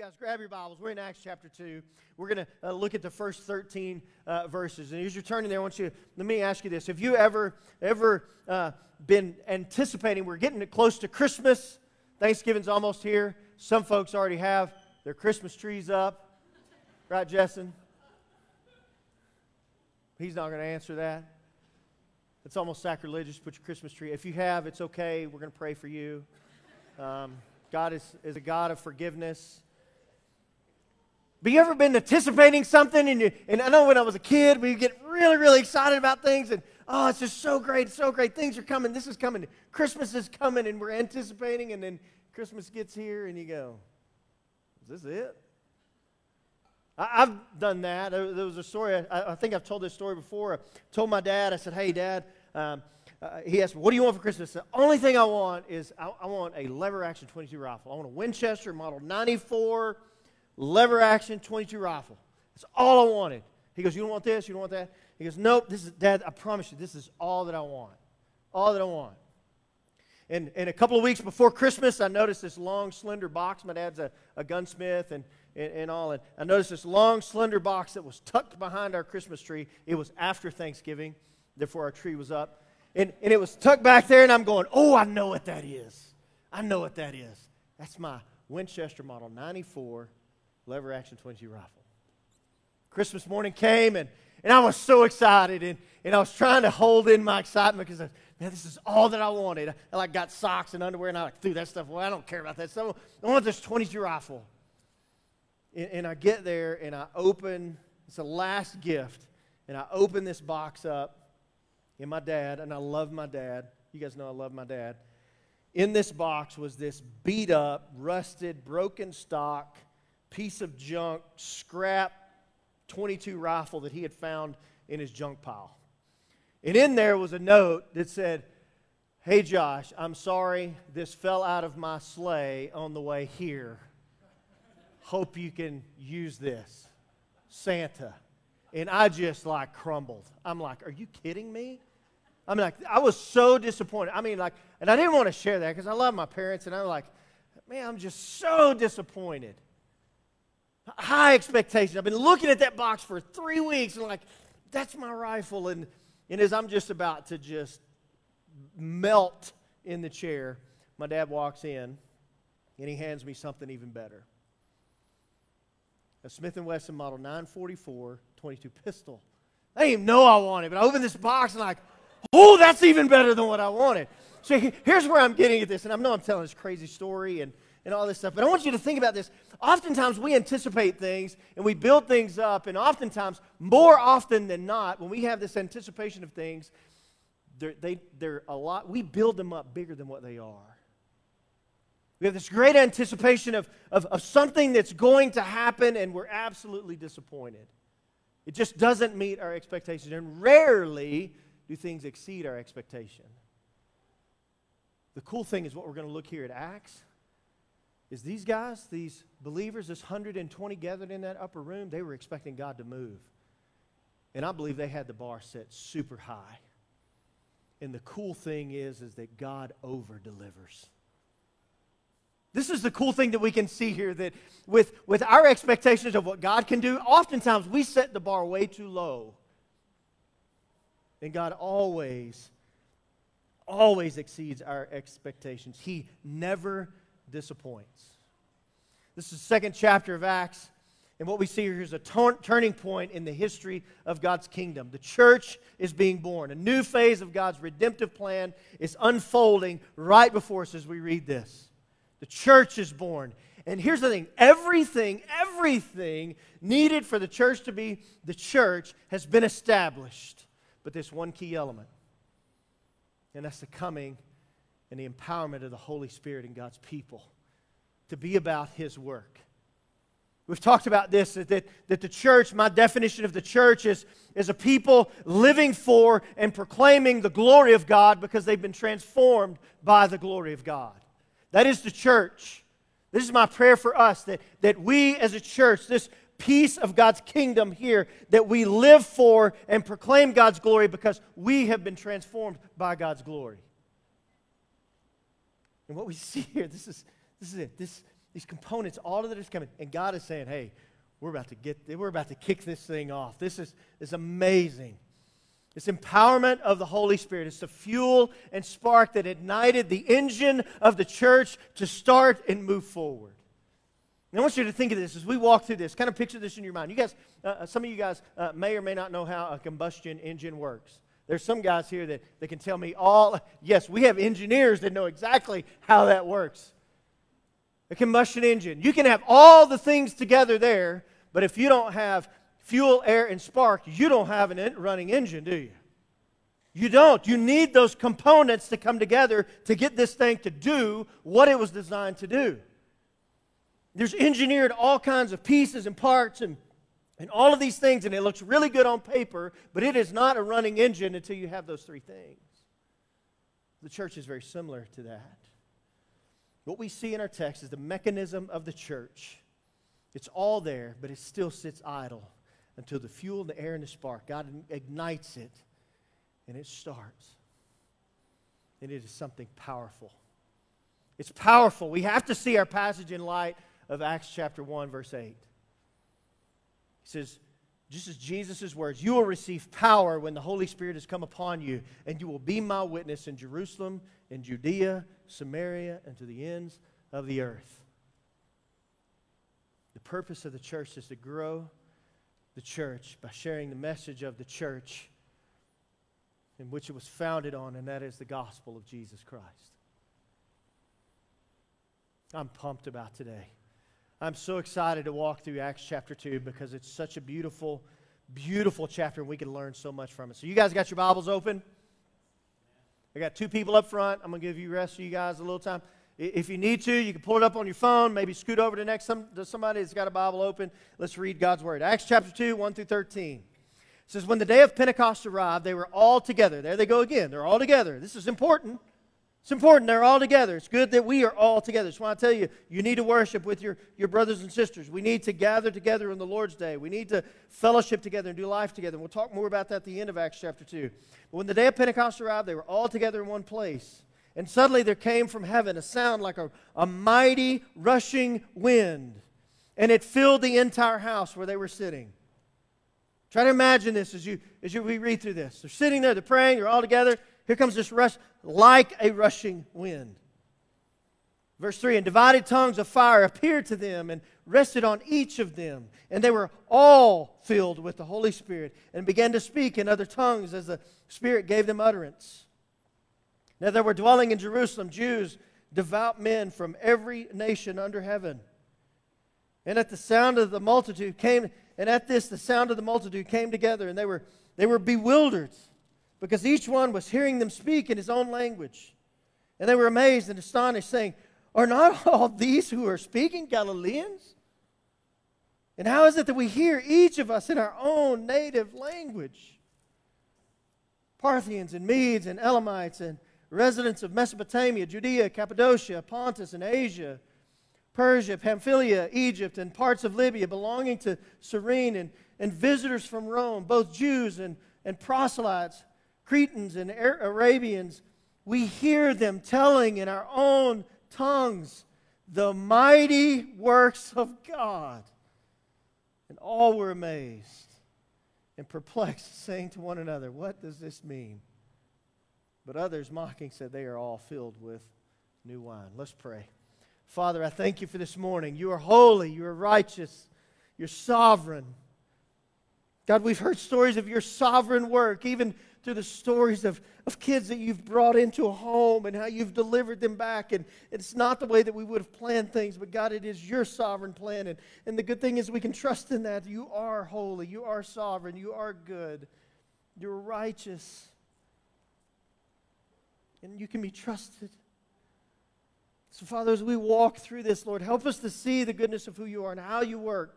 guys grab your Bibles. We're in Acts chapter 2. We're going to uh, look at the first 13 uh, verses. And as you're turning there, I want you, let me ask you this. Have you ever, ever uh, been anticipating, we're getting close to Christmas, Thanksgiving's almost here. Some folks already have their Christmas trees up. Right, Justin? He's not going to answer that. It's almost sacrilegious to put your Christmas tree. If you have, it's okay. We're going to pray for you. Um, God is, is a God of forgiveness. But you ever been anticipating something and you and I know when I was a kid, we get really, really excited about things and oh, it's just so great, so great. Things are coming, this is coming, Christmas is coming, and we're anticipating, and then Christmas gets here and you go, Is this it? I, have done that. There, was a story, I, I, think I've told this story before. I told my dad, I said, Hey dad, um, uh, he asked me, What do you want for Christmas? The only thing I want is I, I want a lever action 22 rifle. I want a Winchester Model 94 lever action 22 rifle. That's all I wanted. He goes, You don't want this? You don't want that? He goes, Nope, this is, Dad, I promise you, this is all that I want. All that I want. And, and a couple of weeks before Christmas, I noticed this long, slender box. My dad's a, a gunsmith and, and, and all. And I noticed this long, slender box that was tucked behind our Christmas tree. It was after Thanksgiving, therefore, our tree was up. And, and it was tucked back there, and I'm going, Oh, I know what that is. I know what that is. That's my Winchester Model 94 lever action 22 rifle. Christmas morning came and, and I was so excited and, and I was trying to hold in my excitement because man, this is all that I wanted. I, I, like got socks and underwear and I like threw that stuff away. I don't care about that stuff. I want this 22 rifle. And, and I get there and I open, it's the last gift, and I open this box up. And my dad, and I love my dad. You guys know I love my dad. In this box was this beat up, rusted, broken stock piece of junk, scrap 22 rifle that he had found in his junk pile. And in there was a note that said, Hey Josh, I'm sorry this fell out of my sleigh on the way here. Hope you can use this. Santa. And I just like crumbled. I'm like, Are you kidding me? I'm like, I was so disappointed. I mean, like, and I didn't want to share that because I love my parents, and I'm like, man, I'm just so disappointed high expectations. I've been looking at that box for three weeks and like, that's my rifle. And, and as I'm just about to just melt in the chair, my dad walks in and he hands me something even better. A Smith & Wesson Model 944 22 pistol. I didn't even know I wanted, but I opened this box and like, oh, that's even better than what I wanted. So here's where I'm getting at this, and I know I'm telling this crazy story, and and all this stuff. But I want you to think about this. Oftentimes we anticipate things and we build things up, and oftentimes, more often than not, when we have this anticipation of things, they're, they, they're a lot, we build them up bigger than what they are. We have this great anticipation of, of, of something that's going to happen, and we're absolutely disappointed. It just doesn't meet our expectations, and rarely do things exceed our expectation. The cool thing is what we're going to look here at Acts is these guys, these believers, this 120 gathered in that upper room, they were expecting God to move. And I believe they had the bar set super high. And the cool thing is, is that God over delivers. This is the cool thing that we can see here that with, with our expectations of what God can do, oftentimes we set the bar way too low. And God always, always exceeds our expectations. He never disappoints. This is the second chapter of Acts. And what we see here is a turning point in the history of God's kingdom. The church is being born. A new phase of God's redemptive plan is unfolding right before us as we read this. The church is born. And here's the thing everything, everything needed for the church to be the church has been established. But there's one key element, and that's the coming and the empowerment of the Holy Spirit in God's people to be about His work. We've talked about this that, that the church, my definition of the church is, is a people living for and proclaiming the glory of God because they've been transformed by the glory of God. That is the church. This is my prayer for us that, that we as a church, this piece of God's kingdom here, that we live for and proclaim God's glory because we have been transformed by God's glory. And what we see here, this is, this is it. This, these components, all of it is coming. And God is saying, hey, we're about to get, we're about to kick this thing off. This is, is amazing. It's empowerment of the Holy Spirit. It's the fuel and spark that ignited the engine of the church to start and move forward. I want you to think of this as we walk through this. Kind of picture this in your mind. You guys, uh, uh some of you guys uh, may or may not know how a combustion engine works. There's some guys here that, that can tell me all. Yes, we have engineers that know exactly how that works. A combustion engine. You can have all the things together there, but if you don't have fuel, air, and spark, you don't have a running engine, do you? You don't. You need those components to come together to get this thing to do what it was designed to do. There's engineered all kinds of pieces and parts and, and all of these things, and it looks really good on paper, but it is not a running engine until you have those three things. The church is very similar to that. What we see in our text is the mechanism of the church. It's all there, but it still sits idle until the fuel, the air, and the spark, God ignites it and it starts. And it is something powerful. It's powerful. We have to see our passage in light of Acts chapter 1, verse 8. He says, just as Jesus' words, you will receive power when the Holy Spirit has come upon you, and you will be my witness in Jerusalem, in Judea, Samaria, and to the ends of the earth. The purpose of the church is to grow the church by sharing the message of the church in which it was founded on, and that is the gospel of Jesus Christ. I'm pumped about today. I'm so excited to walk through Acts chapter 2 because it's such a beautiful, beautiful chapter, and we can learn so much from it. So, you guys got your Bibles open? I got two people up front. I'm going to give you rest of you guys a little time. If you need to, you can pull it up on your phone, maybe scoot over to next some, to somebody that's got a Bible open. Let's read God's Word. Acts chapter 2, 1 through 13. It says, When the day of Pentecost arrived, they were all together. There they go again. They're all together. This is important. It's important. They're all together. It's good that we are all together. So I want to tell you, you need to worship with your, your brothers and sisters. We need to gather together on the Lord's Day. We need to fellowship together and do life together. And We'll talk more about that at the end of Acts chapter 2. But when the day of Pentecost arrived, they were all together in one place. And suddenly there came from heaven a sound like a, a mighty rushing wind, and it filled the entire house where they were sitting. Try to imagine this as you as you we read through this. They're sitting there, they're praying, they're all together. Here comes this rush like a rushing wind. Verse 3 And divided tongues of fire appeared to them and rested on each of them. And they were all filled with the Holy Spirit and began to speak in other tongues as the Spirit gave them utterance. Now there were dwelling in Jerusalem Jews, devout men from every nation under heaven. And at the sound of the multitude came, and at this the sound of the multitude came together, and they were, they were bewildered, because each one was hearing them speak in his own language. And they were amazed and astonished, saying, Are not all these who are speaking Galileans? And how is it that we hear each of us in our own native language? Parthians and Medes and Elamites and residents of Mesopotamia, Judea, Cappadocia, Pontus, and Asia, Persia, Pamphylia, Egypt, and parts of Libya belonging to Cyrene, and, and visitors from Rome, both Jews and, and proselytes, Cretans and Arabians, we hear them telling in our own tongues the mighty works of God. And all were amazed and perplexed, saying to one another, What does this mean? But others, mocking, said they are all filled with new wine. Let's pray. Father, I thank you for this morning. You are holy, you are righteous, you're sovereign. God, we've heard stories of your sovereign work, even through the stories of, of kids that you've brought into a home and how you've delivered them back. And it's not the way that we would have planned things, but God, it is your sovereign plan. And, and the good thing is we can trust in that. You are holy, you are sovereign, you are good, you're righteous and you can be trusted. So, Father, as we walk through this, Lord, help us to see the goodness of who you are and how you work.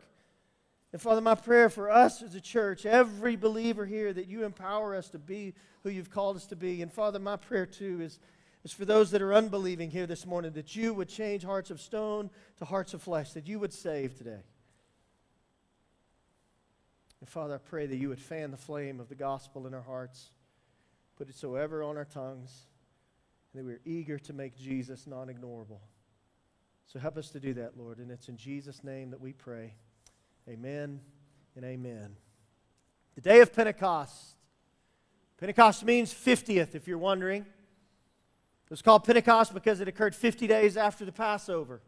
And, Father, my prayer for us as a church, every believer here, that you empower us to be who you've called us to be. And, Father, my prayer, too, is, is for those that are unbelieving here this morning, that you would change hearts of stone to hearts of flesh, that you would save today. And, Father, I pray that you would fan the flame of the gospel in our hearts, put it so ever on our tongues and that we're eager to make Jesus non ignorable. So help us to do that, Lord. And it's in Jesus' name that we pray. Amen and amen. The day of Pentecost. Pentecost means 50th, if you're wondering. It was called Pentecost because it occurred 50 days after the Passover.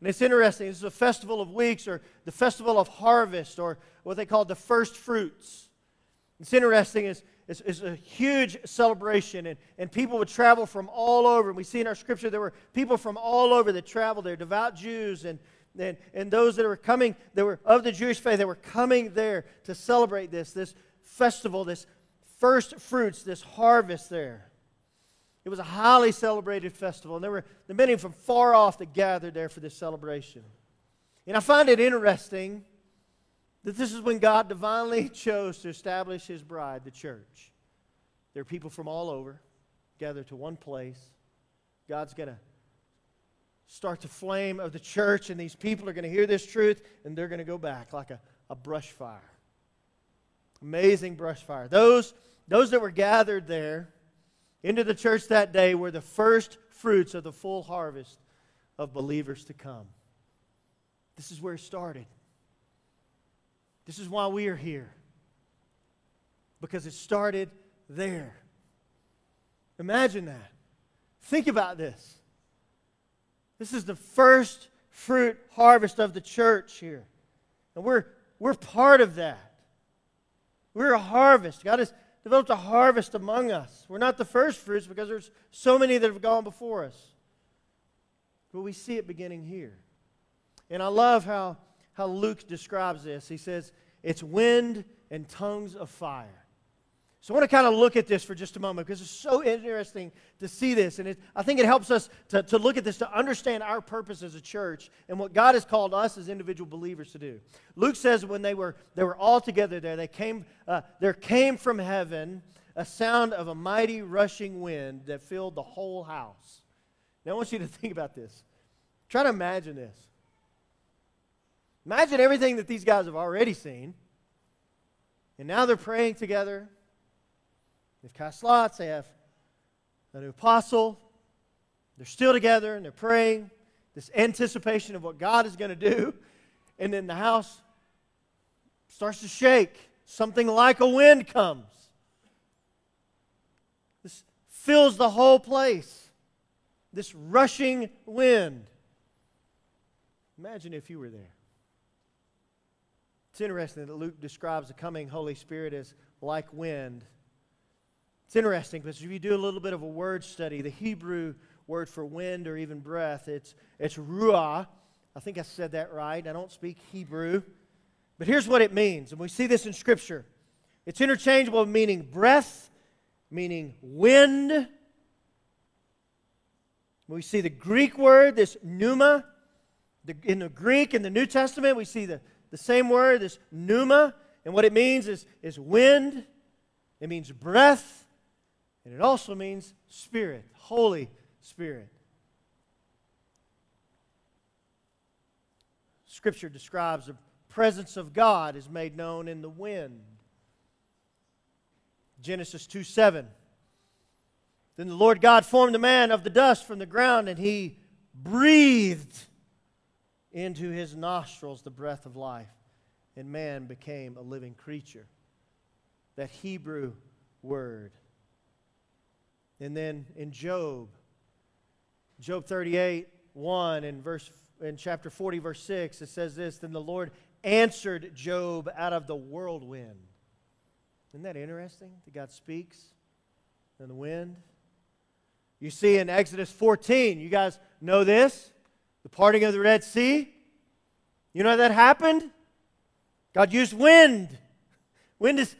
And it's interesting. This is a festival of weeks or the festival of harvest or what they call the first fruits. It's interesting. It's, it's, it's, a huge celebration, and, and people would travel from all over. And we see in our scripture there were people from all over that traveled there, devout Jews and, and, and those that were coming, that were of the Jewish faith, that were coming there to celebrate this, this festival, this first fruits, this harvest there. It was a highly celebrated festival, and there were the many from far off that gathered there for this celebration. And I find it interesting that this is when God divinely chose to establish his bride, the church. There are people from all over gathered to one place. God's going to start the flame of the church, and these people are going to hear this truth, and they're going to go back like a, a brush fire. Amazing brush fire. Those, those that were gathered there into the church that day were the first fruits of the full harvest of believers to come. This is where it started. This is why we are here. Because it started there. Imagine that. Think about this. This is the first fruit harvest of the church here. And we're, we're part of that. We're a harvest. God has developed a harvest among us. We're not the first fruits because there's so many that have gone before us. But we see it beginning here. And I love how, how Luke describes this. He says, it's wind and tongues of fire. So I want to kind of look at this for just a moment because it's so interesting to see this. And it, I think it helps us to, to look at this to understand our purpose as a church and what God has called us as individual believers to do. Luke says when they were, they were all together there, they came, uh, there came from heaven a sound of a mighty rushing wind that filled the whole house. Now I want you to think about this. Try to imagine this. Imagine everything that these guys have already seen. And now they're praying together They've cast lots. They have a new apostle. They're still together and they're praying. This anticipation of what God is going to do. And then the house starts to shake. Something like a wind comes. This fills the whole place. This rushing wind. Imagine if you were there. It's interesting that Luke describes the coming Holy Spirit as like wind it's interesting because if you do a little bit of a word study, the Hebrew word for wind or even breath, it's, it's ruah. I think I said that right. I don't speak Hebrew. But here's what it means, and we see this in Scripture. It's interchangeable meaning breath, meaning wind. We see the Greek word, this pneuma. The, in the Greek, in the New Testament, we see the, the same word, this pneuma. And what it means is, is wind, it means breath, and it also means Spirit, Holy Spirit. Scripture describes the presence of God is made known in the wind. Genesis 2 7. Then the Lord God formed the man of the dust from the ground, and he breathed into his nostrils the breath of life, and man became a living creature. That Hebrew word and then in Job, Job 38, 1 and verse in chapter 40, verse 6, it says this Then the Lord answered Job out of the whirlwind. Isn't that interesting? That God speaks in the wind. You see in Exodus 14, you guys know this? The parting of the Red Sea. You know that happened? God used wind. Wind is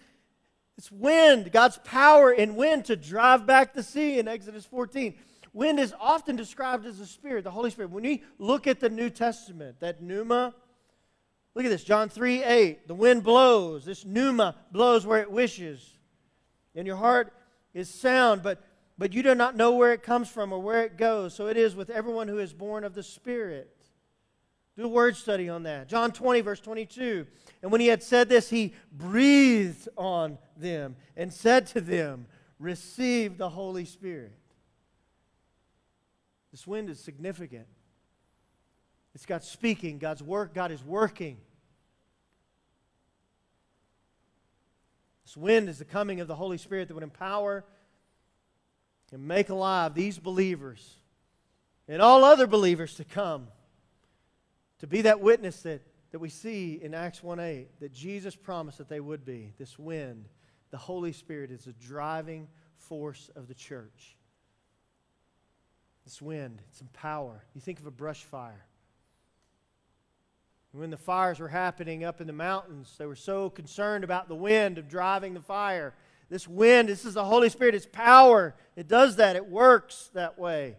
it's wind, God's power in wind to drive back the sea in Exodus 14. Wind is often described as the Spirit, the Holy Spirit. When we look at the New Testament, that pneuma, look at this John 3 8. The wind blows. This pneuma blows where it wishes. And your heart is sound, but, but you do not know where it comes from or where it goes. So it is with everyone who is born of the Spirit. Do a word study on that. John 20, verse 22. And when he had said this, he breathed on them and said to them, Receive the Holy Spirit. This wind is significant. It's God speaking, God's work, God is working. This wind is the coming of the Holy Spirit that would empower and make alive these believers and all other believers to come to be that witness that, that we see in Acts 1 8 that Jesus promised that they would be. This wind, the Holy Spirit, is the driving force of the church. This wind, it's in power. You think of a brush fire. When the fires were happening up in the mountains, they were so concerned about the wind of driving the fire. This wind, this is the Holy Spirit, it's power. It does that, it works that way.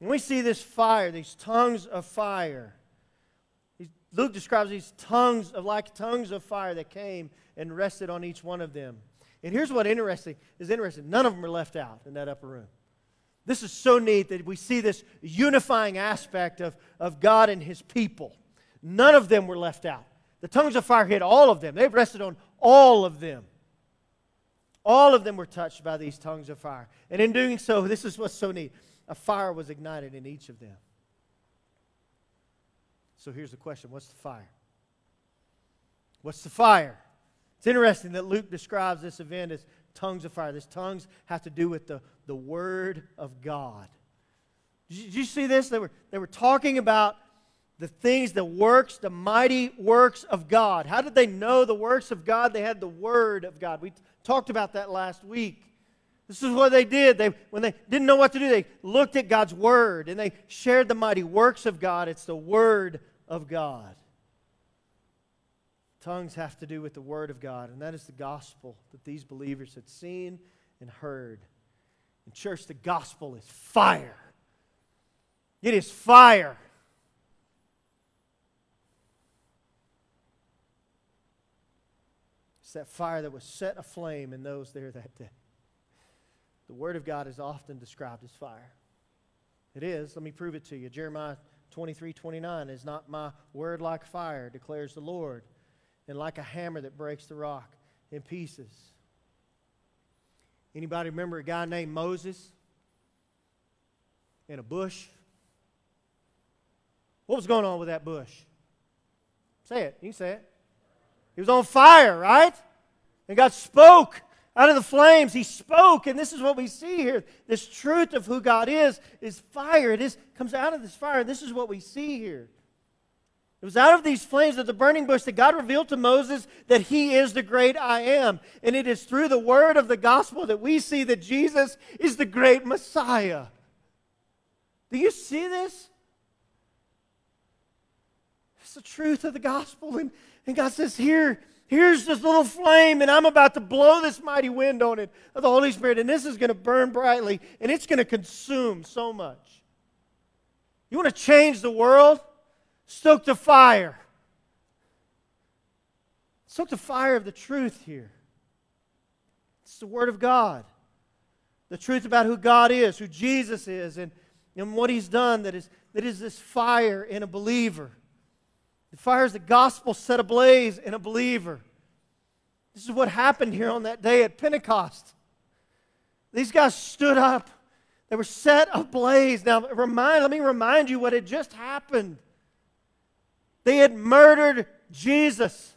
And we see this fire, these tongues of fire. Luke describes these tongues of like tongues of fire that came and rested on each one of them. And here's what interesting is interesting. None of them are left out in that upper room. This is so neat that we see this unifying aspect of, of God and his people. None of them were left out. The tongues of fire hit all of them. They rested on all of them. All of them were touched by these tongues of fire. And in doing so, this is what's so neat a fire was ignited in each of them. So here's the question what's the fire? What's the fire? It's interesting that Luke describes this event as tongues of fire. These tongues have to do with the, the Word of God. Did you, did you see this? They were, they were talking about the things, the works, the mighty works of God. How did they know the works of God? They had the Word of God. We talked about that last week. This is what they did. They, when they didn't know what to do, they looked at God's Word and they shared the mighty works of God. It's the Word of God. Tongues have to do with the Word of God, and that is the gospel that these believers had seen and heard. In church, the gospel is fire. It is fire. It's that fire that was set aflame in those there that day. The Word of God is often described as fire. It is. Let me prove it to you. Jeremiah 23 29 is not my word like fire, declares the Lord, and like a hammer that breaks the rock in pieces. Anybody remember a guy named Moses in a bush? What was going on with that bush? Say it. You can say it. He was on fire, right? And God spoke out of the flames, he spoke, and this is what we see here. This truth of who God is is fire. It is, comes out of this fire. This is what we see here. It was out of these flames of the burning bush that God revealed to Moses that he is the great I am. And it is through the word of the gospel that we see that Jesus is the great Messiah. Do you see this? It's the truth of the gospel. And, and God says, Here, Here's this little flame, and I'm about to blow this mighty wind on it of the Holy Spirit, and this is going to burn brightly, and it's going to consume so much. You want to change the world? Stoke the fire. Stoke the fire of the truth here. It's the Word of God. The truth about who God is, who Jesus is, and, and what He's done that is, that is this fire in a believer. Fire is the gospel set ablaze in a believer. This is what happened here on that day at Pentecost. These guys stood up. They were set ablaze. Now, remind, let me remind you what had just happened. They had murdered Jesus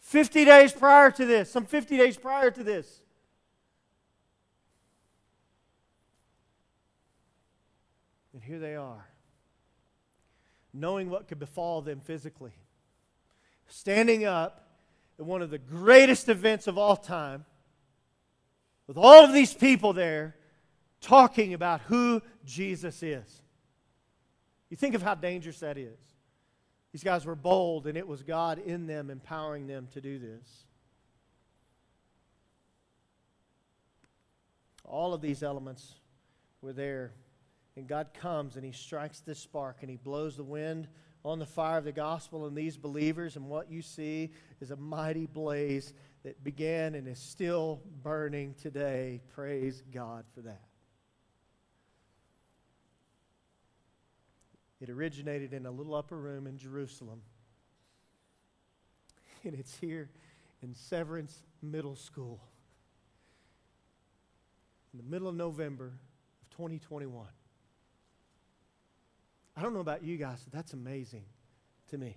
50 days prior to this, some 50 days prior to this. And here they are knowing what could befall them physically. Standing up at one of the greatest events of all time, with all of these people there talking about who Jesus is. You think of how dangerous that is. These guys were bold, and it was God in them empowering them to do this. All of these elements were there and God comes and He strikes this spark and He blows the wind on the fire of the gospel in these believers. And what you see is a mighty blaze that began and is still burning today. Praise God for that. It originated in a little upper room in Jerusalem. And it's here in Severance Middle School in the middle of November of 2021. I don't know about you guys, but that's amazing to me.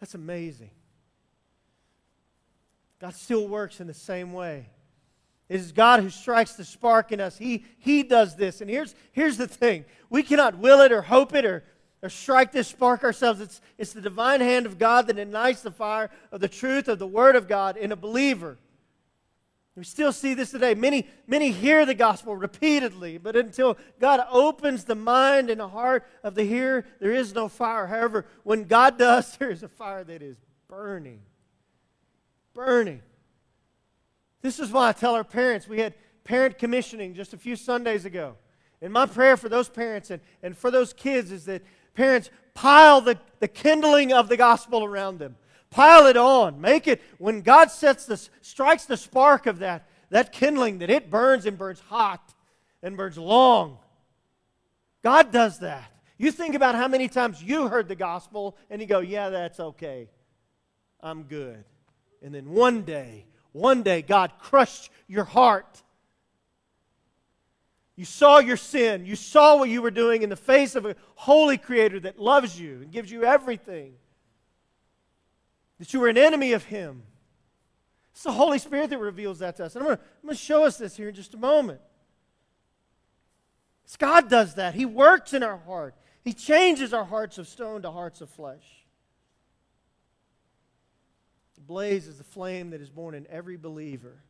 That's amazing. God still works in the same way. It is God who strikes the spark in us. He, he does this. And here's, here's the thing we cannot will it or hope it or, or strike this spark ourselves. It's, it's the divine hand of God that ignites the fire of the truth of the Word of God in a believer. We still see this today. Many, many hear the gospel repeatedly, but until God opens the mind and the heart of the hearer, there is no fire. However, when God does, there is a fire that is burning. Burning. This is why I tell our parents, we had parent commissioning just a few Sundays ago. And my prayer for those parents and, and for those kids is that parents pile the, the kindling of the gospel around them. Pile it on. Make it, when God sets the, strikes the spark of that, that kindling, that it burns and burns hot and burns long. God does that. You think about how many times you heard the gospel and you go, yeah, that's okay. I'm good. And then one day, one day, God crushed your heart. You saw your sin. You saw what you were doing in the face of a holy creator that loves you and gives you everything that you were an enemy of Him. It's the Holy Spirit that reveals that to us. And I'm going to show us this here in just a moment. It's God does that. He works in our heart, He changes our hearts of stone to hearts of flesh. The blaze is the flame that is born in every believer.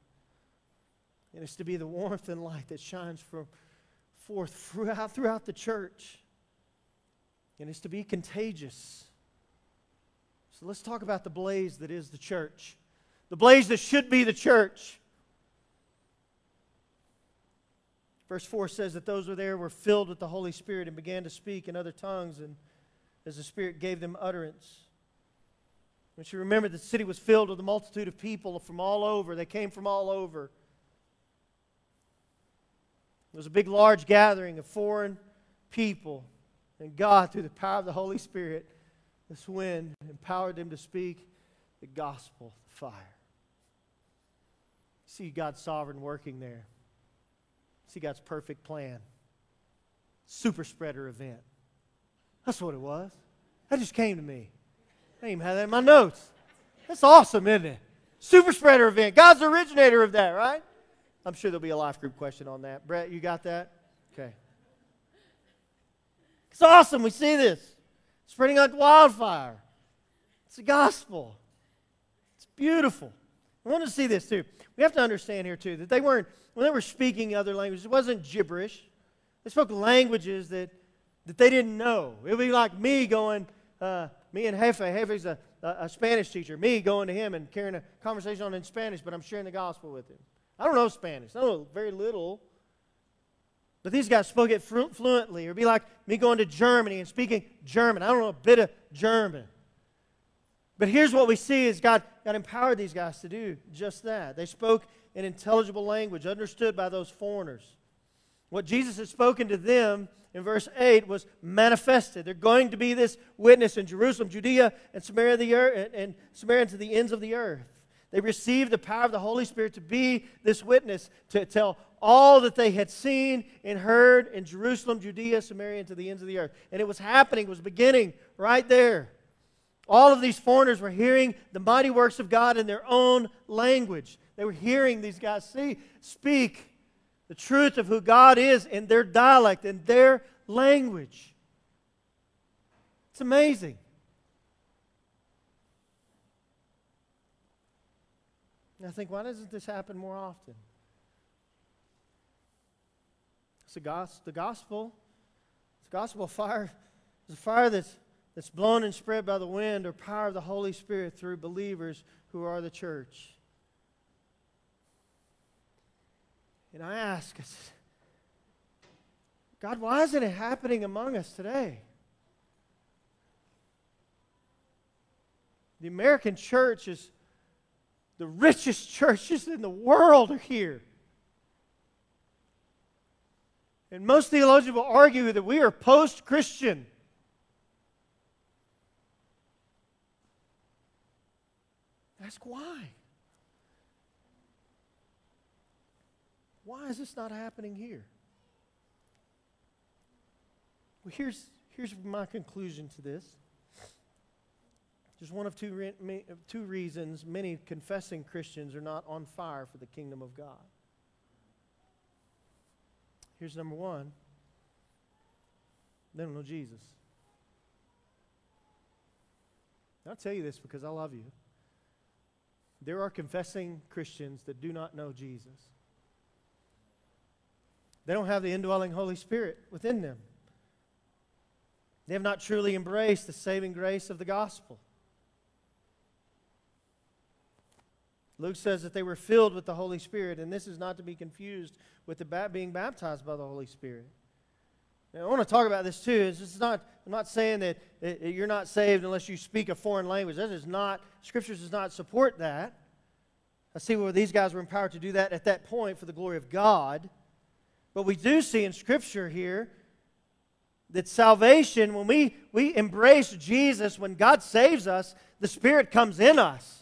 And it's to be the warmth and light that shines from, forth throughout, throughout the church. And it's to be contagious. So let's talk about the blaze that is the church, the blaze that should be the church. Verse 4 says that those who were there were filled with the Holy Spirit and began to speak in other tongues, and as the Spirit gave them utterance. Once you remember, the city was filled with a multitude of people from all over. They came from all over. It was a big, large gathering of foreign people. And God, through the power of the Holy Spirit, this wind empowered them to speak the gospel, the fire. See God's sovereign working there. See God's perfect plan. Super spreader event. That's what it was. That just came to me. I didn't even have that in my notes. That's awesome, isn't it? Super spreader event. God's originator of that, right? I'm sure there'll be a life group question on that. Brett, you got that? Okay. It's awesome. We see this spreading like wildfire. It's the gospel. It's beautiful. I want to see this too. We have to understand here too that they weren't, when they were speaking other languages, it wasn't gibberish. They spoke languages that, that they didn't know. It would be like me going, uh, me and Jefe, Jefe's a, a, a Spanish teacher, me going to him and carrying a conversation on in Spanish, but I'm sharing the gospel with him. I don't know Spanish. I know very little. But these guys spoke it fluently. It would be like me going to Germany and speaking German. I don't know a bit of German. But here's what we see is God, God empowered these guys to do just that. They spoke an intelligible language, understood by those foreigners. What Jesus had spoken to them in verse 8 was manifested. They're going to be this witness in Jerusalem, Judea, and Samaria, the earth, and Samaria to the ends of the earth. They received the power of the Holy Spirit to be this witness, to tell all that they had seen and heard in Jerusalem, Judea, Samaria, and to the ends of the earth. And it was happening, was beginning right there. All of these foreigners were hearing the mighty works of God in their own language. They were hearing these guys see, speak the truth of who God is in their dialect, in their language. It's amazing. And I think, why doesn't this happen more often? It's the. The gospel. It's gospel fire. It's a fire that's, that's blown and spread by the wind or power of the Holy Spirit through believers who are the church. And I ask, God, why isn't it happening among us today? The American church is the richest churches in the world are here. And most theologians will argue that we are post Christian. Ask why. Why is this not happening here? Well, here's, here's my conclusion to this. Just one of two, re- two reasons many confessing Christians are not on fire for the kingdom of God. Here's number one they don't know Jesus. I'll tell you this because I love you. There are confessing Christians that do not know Jesus. They don't have the indwelling Holy Spirit within them. They have not truly embraced the saving grace of the gospel. Luke says that they were filled with the Holy Spirit, and this is not to be confused with the ba- being baptized by the Holy Spirit. I want to talk about this too. It's just not, I'm not saying that you're not saved unless you speak a foreign language. That is not, Scripture does not support that. I see where these guys were empowered to do that at that point for the glory of God. But we do see in Scripture here that salvation, when we, we embrace Jesus, when God saves us, the Spirit comes in us.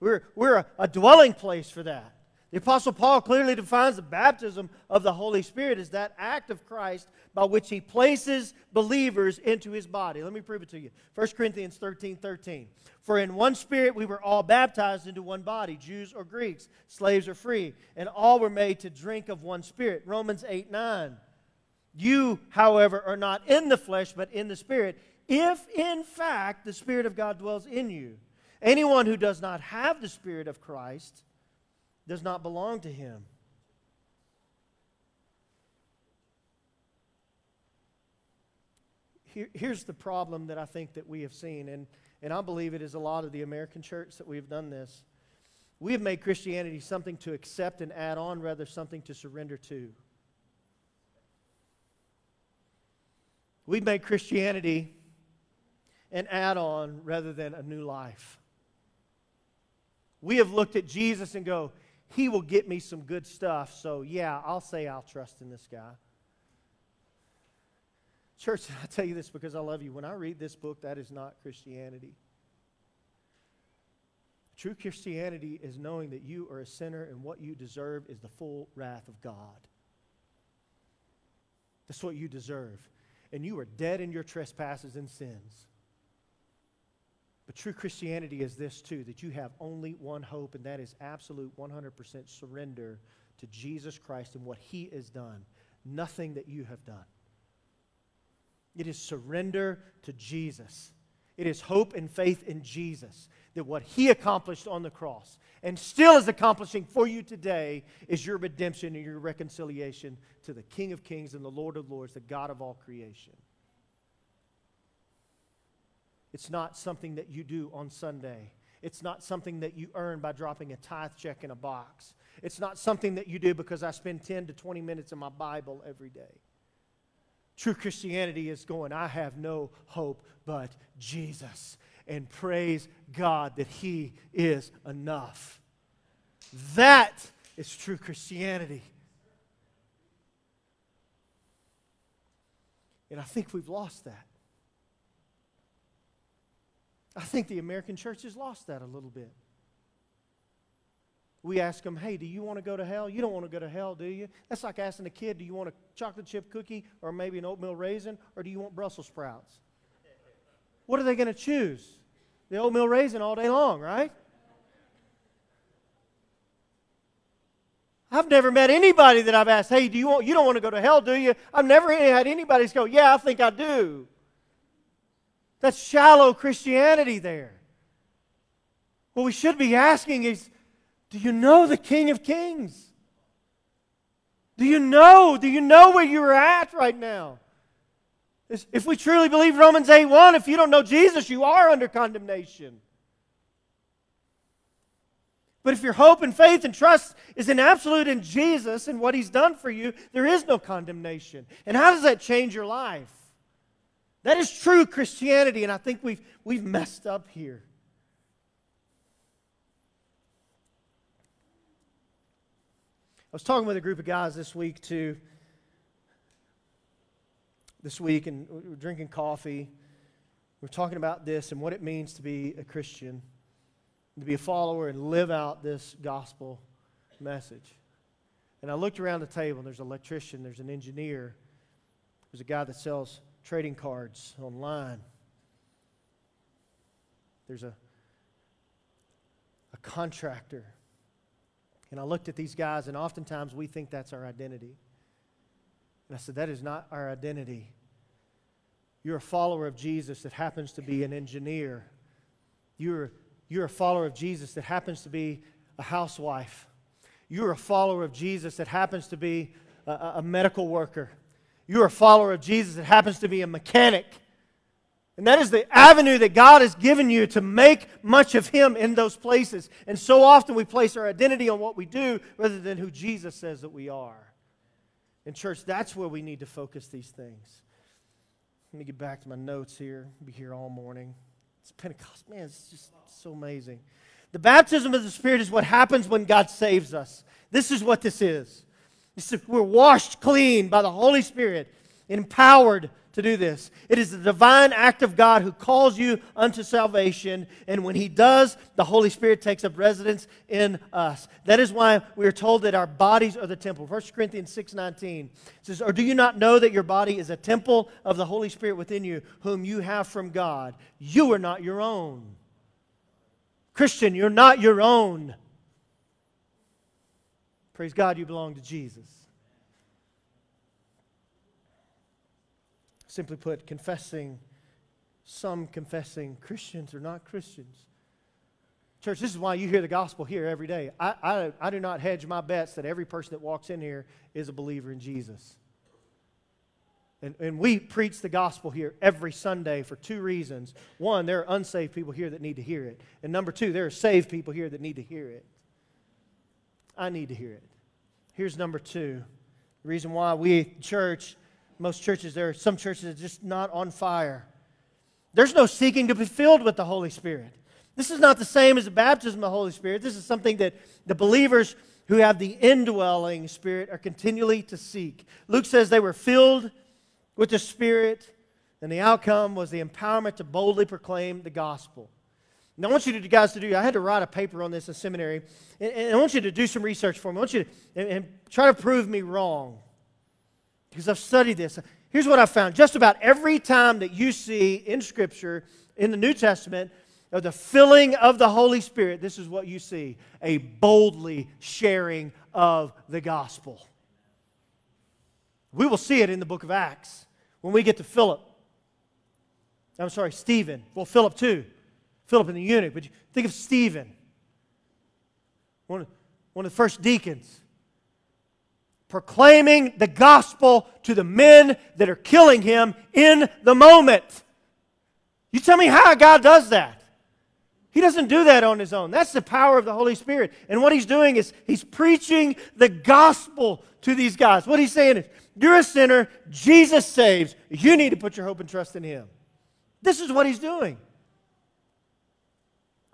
We're, we're a, a dwelling place for that. The Apostle Paul clearly defines the baptism of the Holy Spirit as that act of Christ by which he places believers into his body. Let me prove it to you. 1 Corinthians 13 13. For in one spirit we were all baptized into one body, Jews or Greeks, slaves or free, and all were made to drink of one spirit. Romans 8 9. You, however, are not in the flesh, but in the spirit, if in fact the Spirit of God dwells in you. Anyone who does not have the Spirit of Christ, does not belong to him. Here, here's the problem that I think that we have seen, and, and I believe it is a lot of the American church that we have done this. We have made Christianity something to accept and add on, rather something to surrender to. We've made Christianity an add on rather than a new life. We have looked at Jesus and go, he will get me some good stuff. So, yeah, I'll say I'll trust in this guy. Church, I tell you this because I love you. When I read this book, that is not Christianity. True Christianity is knowing that you are a sinner and what you deserve is the full wrath of God. That's what you deserve. And you are dead in your trespasses and sins. But true Christianity is this too that you have only one hope, and that is absolute 100% surrender to Jesus Christ and what He has done, nothing that you have done. It is surrender to Jesus. It is hope and faith in Jesus that what He accomplished on the cross and still is accomplishing for you today is your redemption and your reconciliation to the King of Kings and the Lord of Lords, the God of all creation. It's not something that you do on Sunday. It's not something that you earn by dropping a tithe check in a box. It's not something that you do because I spend 10 to 20 minutes in my Bible every day. True Christianity is going, I have no hope but Jesus. And praise God that He is enough. That is true Christianity. And I think we've lost that. I think the American church has lost that a little bit. We ask them, hey, do you want to go to hell? You don't want to go to hell, do you? That's like asking a kid, do you want a chocolate chip cookie or maybe an oatmeal raisin or do you want Brussels sprouts? What are they going to choose? The oatmeal raisin all day long, right? I've never met anybody that I've asked, hey, do you want, you don't want to go to hell, do you? I've never had anybody go, yeah, I think I do. That's shallow Christianity there. What we should be asking is do you know the King of Kings? Do you know? Do you know where you're at right now? If we truly believe Romans 8 1, if you don't know Jesus, you are under condemnation. But if your hope and faith and trust is in absolute in Jesus and what He's done for you, there is no condemnation. And how does that change your life? That is true Christianity, and I think we've, we've messed up here. I was talking with a group of guys this week too. This week, and we are drinking coffee. We are talking about this and what it means to be a Christian, to be a follower and live out this gospel message. And I looked around the table, and there's an electrician, there's an engineer, there's a guy that sells trading cards online. There's a, a contractor. And I looked at these guys, and oftentimes we think that's our identity. And I said, That is not our identity. You're a follower of Jesus that happens to be an engineer. You're, you're a follower of Jesus that happens to be a housewife. You're a follower of Jesus that happens to be a, a medical worker. You're a follower of Jesus that happens to be a mechanic. And that is the avenue that God has given you to make much of Him in those places. And so often we place our identity on what we do rather than who Jesus says that we are. In church, that's where we need to focus these things. Let me get back to my notes here. I'll be here all morning. It's Pentecost. Man, it's just so amazing. The baptism of the Spirit is what happens when God saves us. This is what this is. We're washed clean by the Holy Spirit, empowered to do this. It is the divine act of God who calls you unto salvation, and when He does, the Holy Spirit takes up residence in us. That is why we are told that our bodies are the temple. 1 Corinthians 6:19 says, "Or do you not know that your body is a temple of the Holy Spirit within you, whom you have from God? You are not your own." Christian, you're not your own. Praise God, you belong to Jesus. Simply put, confessing, some confessing Christians are not Christians. Church, this is why you hear the gospel here every day. I, I, I do not hedge my bets that every person that walks in here is a believer in Jesus. And, and we preach the gospel here every Sunday for two reasons. One, there are unsaved people here that need to hear it. And number two, there are saved people here that need to hear it. I need to hear it. Here's number two. The reason why we, church, most churches, there are some churches that are just not on fire. There's no seeking to be filled with the Holy Spirit. This is not the same as the baptism of the Holy Spirit. This is something that the believers who have the indwelling Spirit are continually to seek. Luke says they were filled with the Spirit, and the outcome was the empowerment to boldly proclaim the gospel. Now, I want you to, guys to do, I had to write a paper on this in seminary, and, and I want you to do some research for me. I want you to and, and try to prove me wrong because I've studied this. Here's what I found just about every time that you see in Scripture, in the New Testament, of the filling of the Holy Spirit, this is what you see a boldly sharing of the gospel. We will see it in the book of Acts when we get to Philip. I'm sorry, Stephen. Well, Philip too. Philip and the eunuch, but think of Stephen, one one of the first deacons, proclaiming the gospel to the men that are killing him in the moment. You tell me how God does that. He doesn't do that on his own. That's the power of the Holy Spirit. And what he's doing is he's preaching the gospel to these guys. What he's saying is, you're a sinner, Jesus saves. You need to put your hope and trust in him. This is what he's doing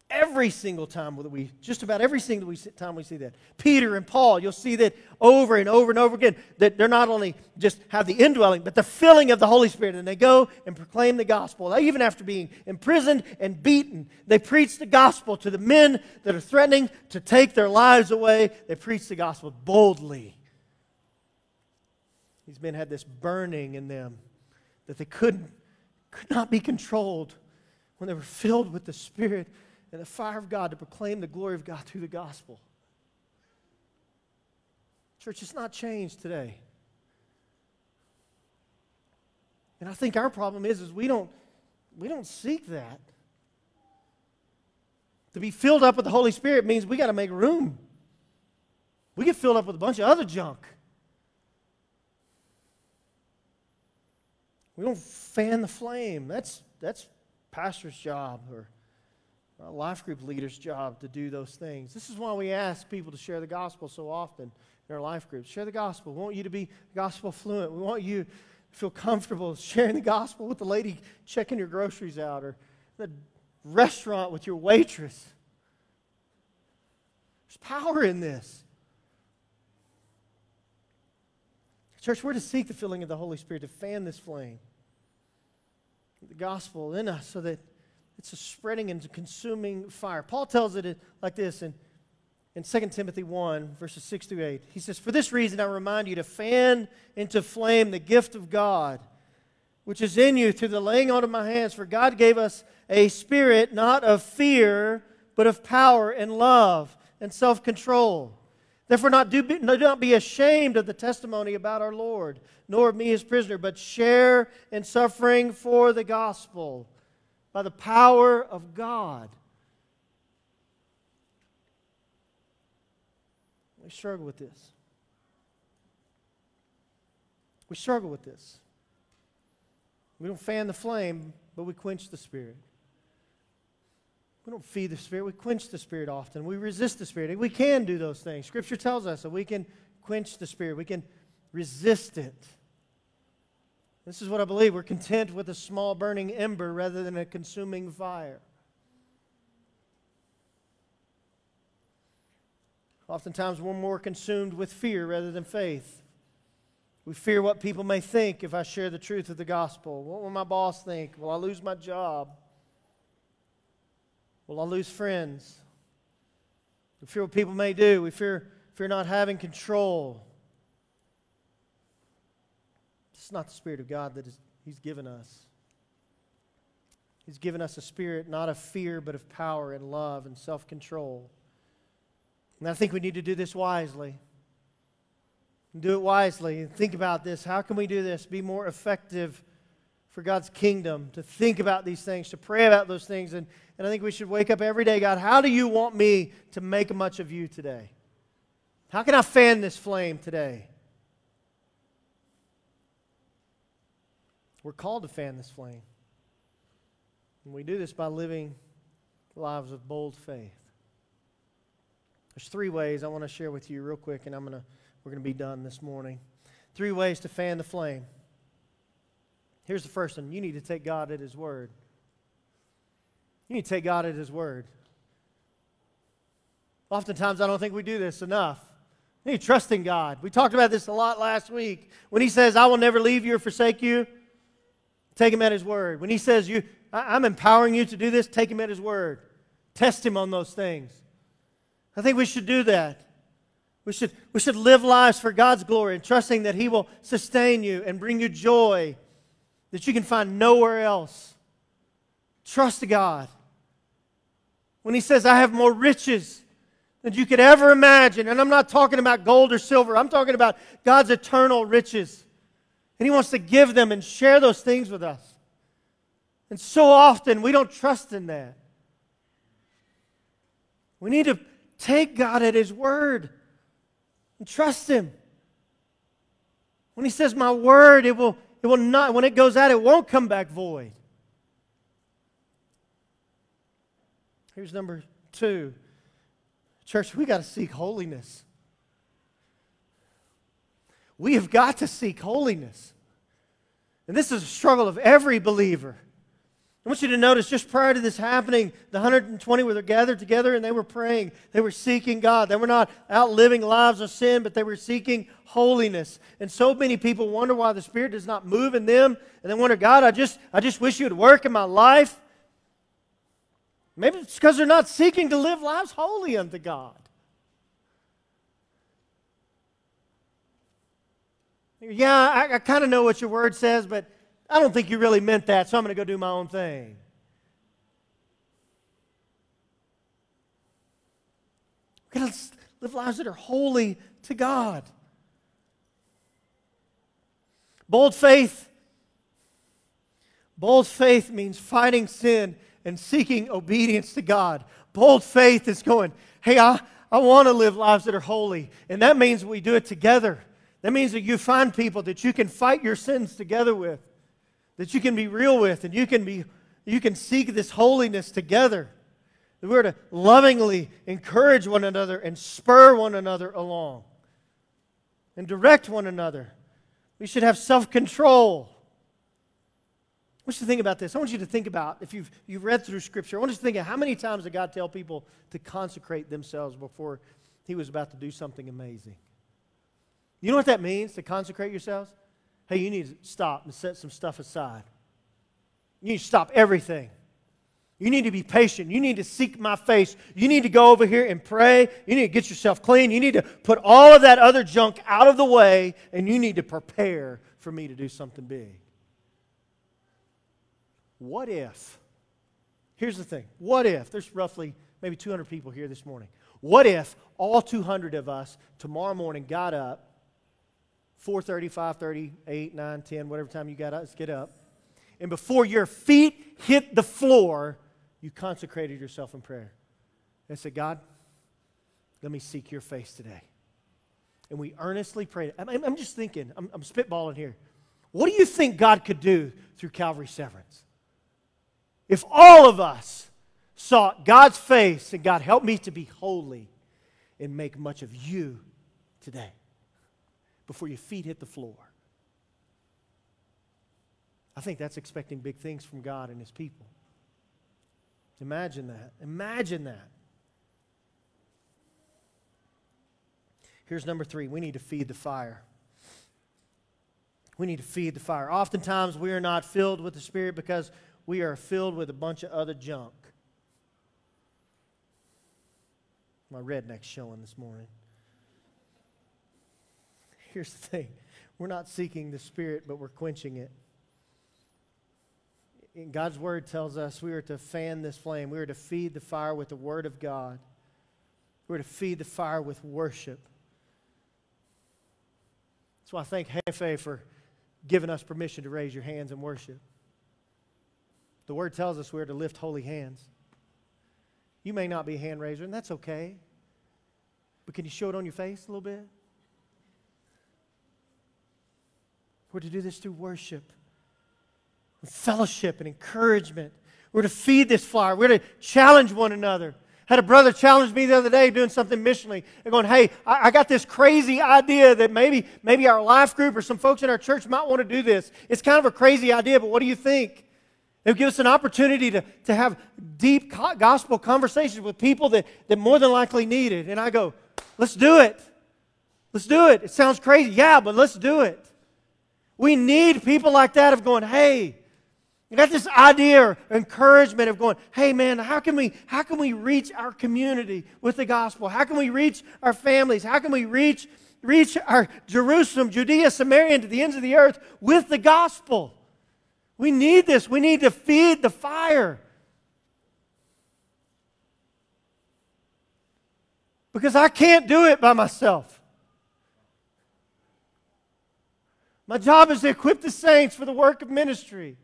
every single time that we, just about every single time we see that. Peter and Paul, you'll see that over and over and over again, that they're not only just have the indwelling, but the filling of the Holy Spirit. And they go and proclaim the gospel. Even after being imprisoned and beaten, they preach the gospel to the men that are threatening to take their lives away. They preach the gospel boldly. These men had this burning in them that they couldn't, could not be controlled when they were filled with the Spirit and the fire of God to proclaim the glory of God through the gospel. Church, it's not changed today. And I think our problem is, is we don't, we don't seek that. To be filled up with the Holy Spirit means we got to make room. We get filled up with a bunch of other junk. We don't fan the flame. That's, that's pastor's job or life group leader's job to do those things. This is why we ask people to share the gospel so often in our life groups. Share the gospel. We want you to be gospel fluent. We want you to feel comfortable sharing the gospel with the lady checking your groceries out or the restaurant with your waitress. There's power in this. Church, we're to seek the filling of the Holy Spirit to fan this flame, the gospel in us, so that it's a spreading and consuming fire. Paul tells it like this in, in 2 Timothy 1, verses 6 through 8. He says, For this reason I remind you to fan into flame the gift of God which is in you through the laying on of my hands. For God gave us a spirit not of fear, but of power and love and self control. Therefore, not do, be, do not be ashamed of the testimony about our Lord, nor of me his prisoner, but share in suffering for the gospel by the power of God. We struggle with this. We struggle with this. We don't fan the flame, but we quench the Spirit. We don't feed the Spirit, we quench the Spirit often. We resist the Spirit. We can do those things. Scripture tells us that we can quench the Spirit, we can resist it. This is what I believe. We're content with a small burning ember rather than a consuming fire. Oftentimes, we're more consumed with fear rather than faith. We fear what people may think if I share the truth of the gospel. What will my boss think? Will I lose my job? Will I lose friends? We fear what people may do. We fear, fear not having control. It's not the Spirit of God that is, He's given us. He's given us a spirit not of fear, but of power and love and self control. And I think we need to do this wisely. Do it wisely. and Think about this. How can we do this? Be more effective for God's kingdom, to think about these things, to pray about those things. And, and I think we should wake up every day God, how do you want me to make much of you today? How can I fan this flame today? We're called to fan this flame. And we do this by living lives of bold faith. There's three ways I want to share with you real quick, and I'm gonna, we're going to be done this morning. Three ways to fan the flame. Here's the first one you need to take God at His word. You need to take God at His word. Oftentimes, I don't think we do this enough. You need to trust in God. We talked about this a lot last week. When He says, I will never leave you or forsake you, take Him at His word. When He says, you, I'm empowering you to do this, take Him at His word. Test Him on those things. I think we should do that. We should, we should live lives for God's glory and trusting that He will sustain you and bring you joy that you can find nowhere else. Trust God. When He says, I have more riches than you could ever imagine, and I'm not talking about gold or silver, I'm talking about God's eternal riches. And He wants to give them and share those things with us. And so often we don't trust in that. We need to Take God at His word and trust Him. When He says, My word, it will, it will not, when it goes out, it won't come back void. Here's number two. Church, we got to seek holiness. We have got to seek holiness. And this is a struggle of every believer. I want you to notice just prior to this happening, the 120 were gathered together and they were praying. They were seeking God. They were not out living lives of sin, but they were seeking holiness. And so many people wonder why the Spirit does not move in them. And they wonder, God, I just, I just wish you would work in my life. Maybe it's because they're not seeking to live lives holy unto God. Yeah, I, I kind of know what your word says, but I don't think you really meant that, so I'm going to go do my own thing. We've got to live lives that are holy to God. Bold faith. Bold faith means fighting sin and seeking obedience to God. Bold faith is going, hey, I, I want to live lives that are holy. And that means we do it together. That means that you find people that you can fight your sins together with that you can be real with and you can be you can seek this holiness together. That we're to lovingly encourage one another and spur one another along and direct one another. We should have self-control. I want you to think about this. I want you to think about, if you've, you've read through Scripture, I want you to think of how many times did God tell people to consecrate themselves before He was about to do something amazing? You know what that means, to consecrate yourselves? hey, you need to stop and set some stuff aside. You need to stop everything. You need to be patient. You need to seek my face. You need to go over here and pray. You need to get yourself clean. You need to put all of that other junk out of the way, and you need to prepare for me to do something big. what if? Here's the thing. What if? There's roughly maybe 200 people here this morning. What if all 200 of us tomorrow morning got up 4:30, 5:30, 8, 9, 10, whatever time you got us get up, and before your feet hit the floor, you consecrated yourself in prayer and said, God, let me seek your face today. And we earnestly prayed. I'm, I'm just thinking, I'm, I'm spitballing here. What do you think God could do through Calvary Severance? If all of us sought God's face and God, help me to be holy and make much of you today before your feet hit the floor. I think that's expecting big things from God and His people. Imagine that. Imagine that. Here's number three we need to feed the fire. We need to feed the fire. Oftentimes, we are not filled with the Spirit because we are filled with a bunch of other junk. My redneck's showing this morning. Here's the thing we're not seeking the Spirit, but we're quenching it. And God's Word tells us we are to fan this flame, we are to feed the fire with the Word of God, we're to feed the fire with worship. That's why I thank Hefe for giving us permission to raise your hands and worship. The Word tells us we're to lift holy hands. You may not be a hand raiser, and that's okay. But can you show it on your face a little bit? We're to do this through worship, and fellowship, and encouragement. We're to feed this fire. We're to challenge one another. Had a brother challenge me the other day doing something missionally and going, Hey, I, I, got this crazy idea that maybe, maybe our life group or some folks in our church might want to do this. It's kind of a crazy idea, but what do you think? It would give us an opportunity to, to have deep gospel conversations with people that, that more than likely need it. And I go, Let's do it. Let's do it. It sounds crazy. Yeah, but let's do it. We need people like that of going, Hey, you got this idea or encouragement of going, hey man, how can we how can we reach our community with the gospel? How can we reach our families? How can we reach reach our Jerusalem, Judea, Samaria, and to the ends of the earth with the gospel? We need this. We need to feed the fire. Because I can't do it by myself. My job is to equip the saints for the work of ministry.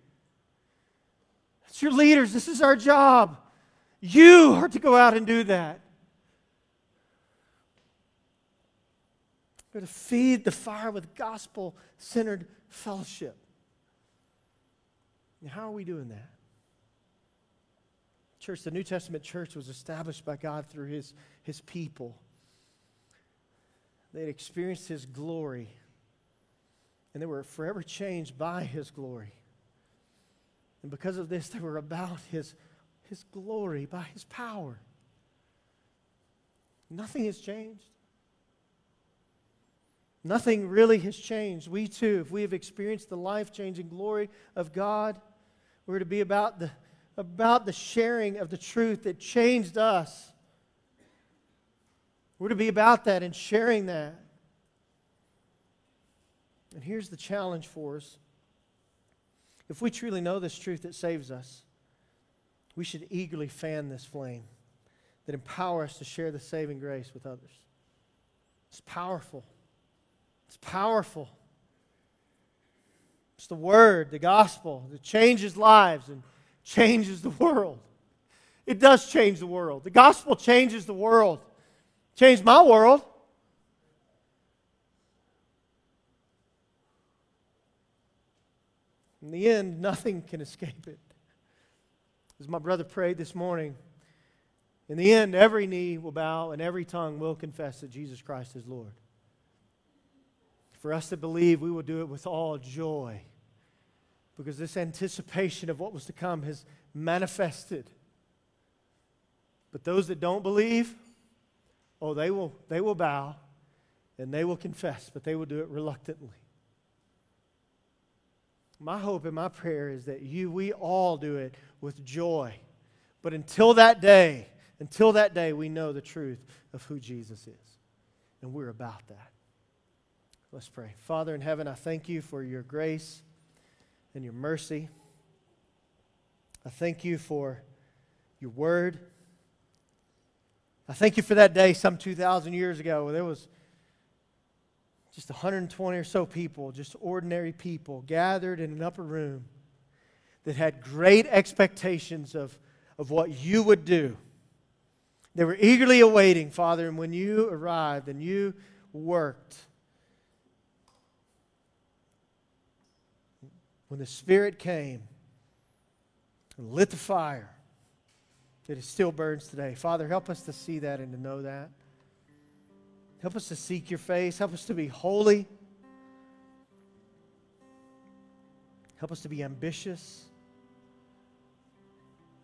It's your leaders. This is our job. You are to go out and do that. We're to feed the fire with gospel centered fellowship. How are we doing that? Church, the New Testament church was established by God through his, his people. They had experienced his glory, and they were forever changed by his glory. And because of this, they were about his, his glory, by his power. Nothing has changed. Nothing really has changed. We too, if we have experienced the life changing glory of God, we're to be about the, about the sharing of the truth that changed us. We're to be about that and sharing that. And here's the challenge for us if we truly know this truth that saves us, we should eagerly fan this flame that empower us to share the saving grace with others. It's powerful. It's powerful. It's the word, the gospel, that changes lives and changes the world. It does change the world. The gospel changes the world. Changed my world. In the end, nothing can escape it. As my brother prayed this morning, in the end, every knee will bow and every tongue will confess that Jesus Christ is Lord. For us to believe, we will do it with all joy because this anticipation of what was to come has manifested. But those that don't believe, oh, they will, they will bow and they will confess, but they will do it reluctantly my hope and my prayer is that you, we all do it with joy. But until that day, until that day, we know the truth of who Jesus is. And we're about that. Let's pray. Father in heaven, I thank you for your grace and your mercy. I thank you for your word. I thank you for that day some 2,000 years ago where there was just 120 or so people, just ordinary people, gathered in an upper room that had great expectations of, of what you would do. They were eagerly awaiting, Father, and when you arrived and you worked, when the Spirit came and lit the fire, that it still burns today. Father, help us to see that and to know that. Help us to seek your face. Help us to be holy. Help us to be ambitious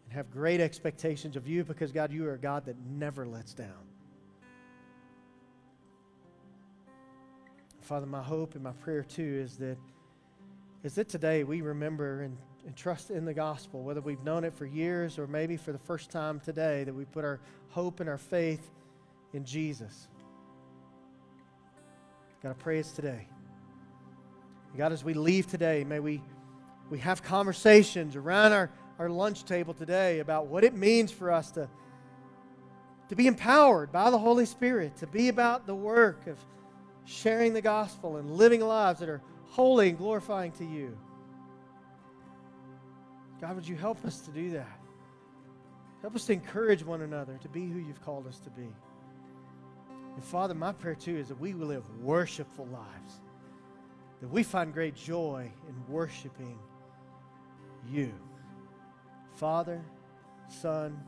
and have great expectations of you because, God, you are a God that never lets down. Father, my hope and my prayer too is that is that today we remember and, and trust in the gospel, whether we've known it for years or maybe for the first time today, that we put our hope and our faith in Jesus. God, I pray it's today. God, as we leave today, may we, we have conversations around our, our lunch table today about what it means for us to, to be empowered by the Holy Spirit, to be about the work of sharing the gospel and living lives that are holy and glorifying to you. God, would you help us to do that? Help us to encourage one another to be who you've called us to be. And Father, my prayer too is that we will live worshipful lives, that we find great joy in worshiping you, Father, Son,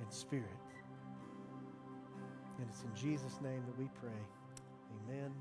and Spirit. And it's in Jesus' name that we pray. Amen.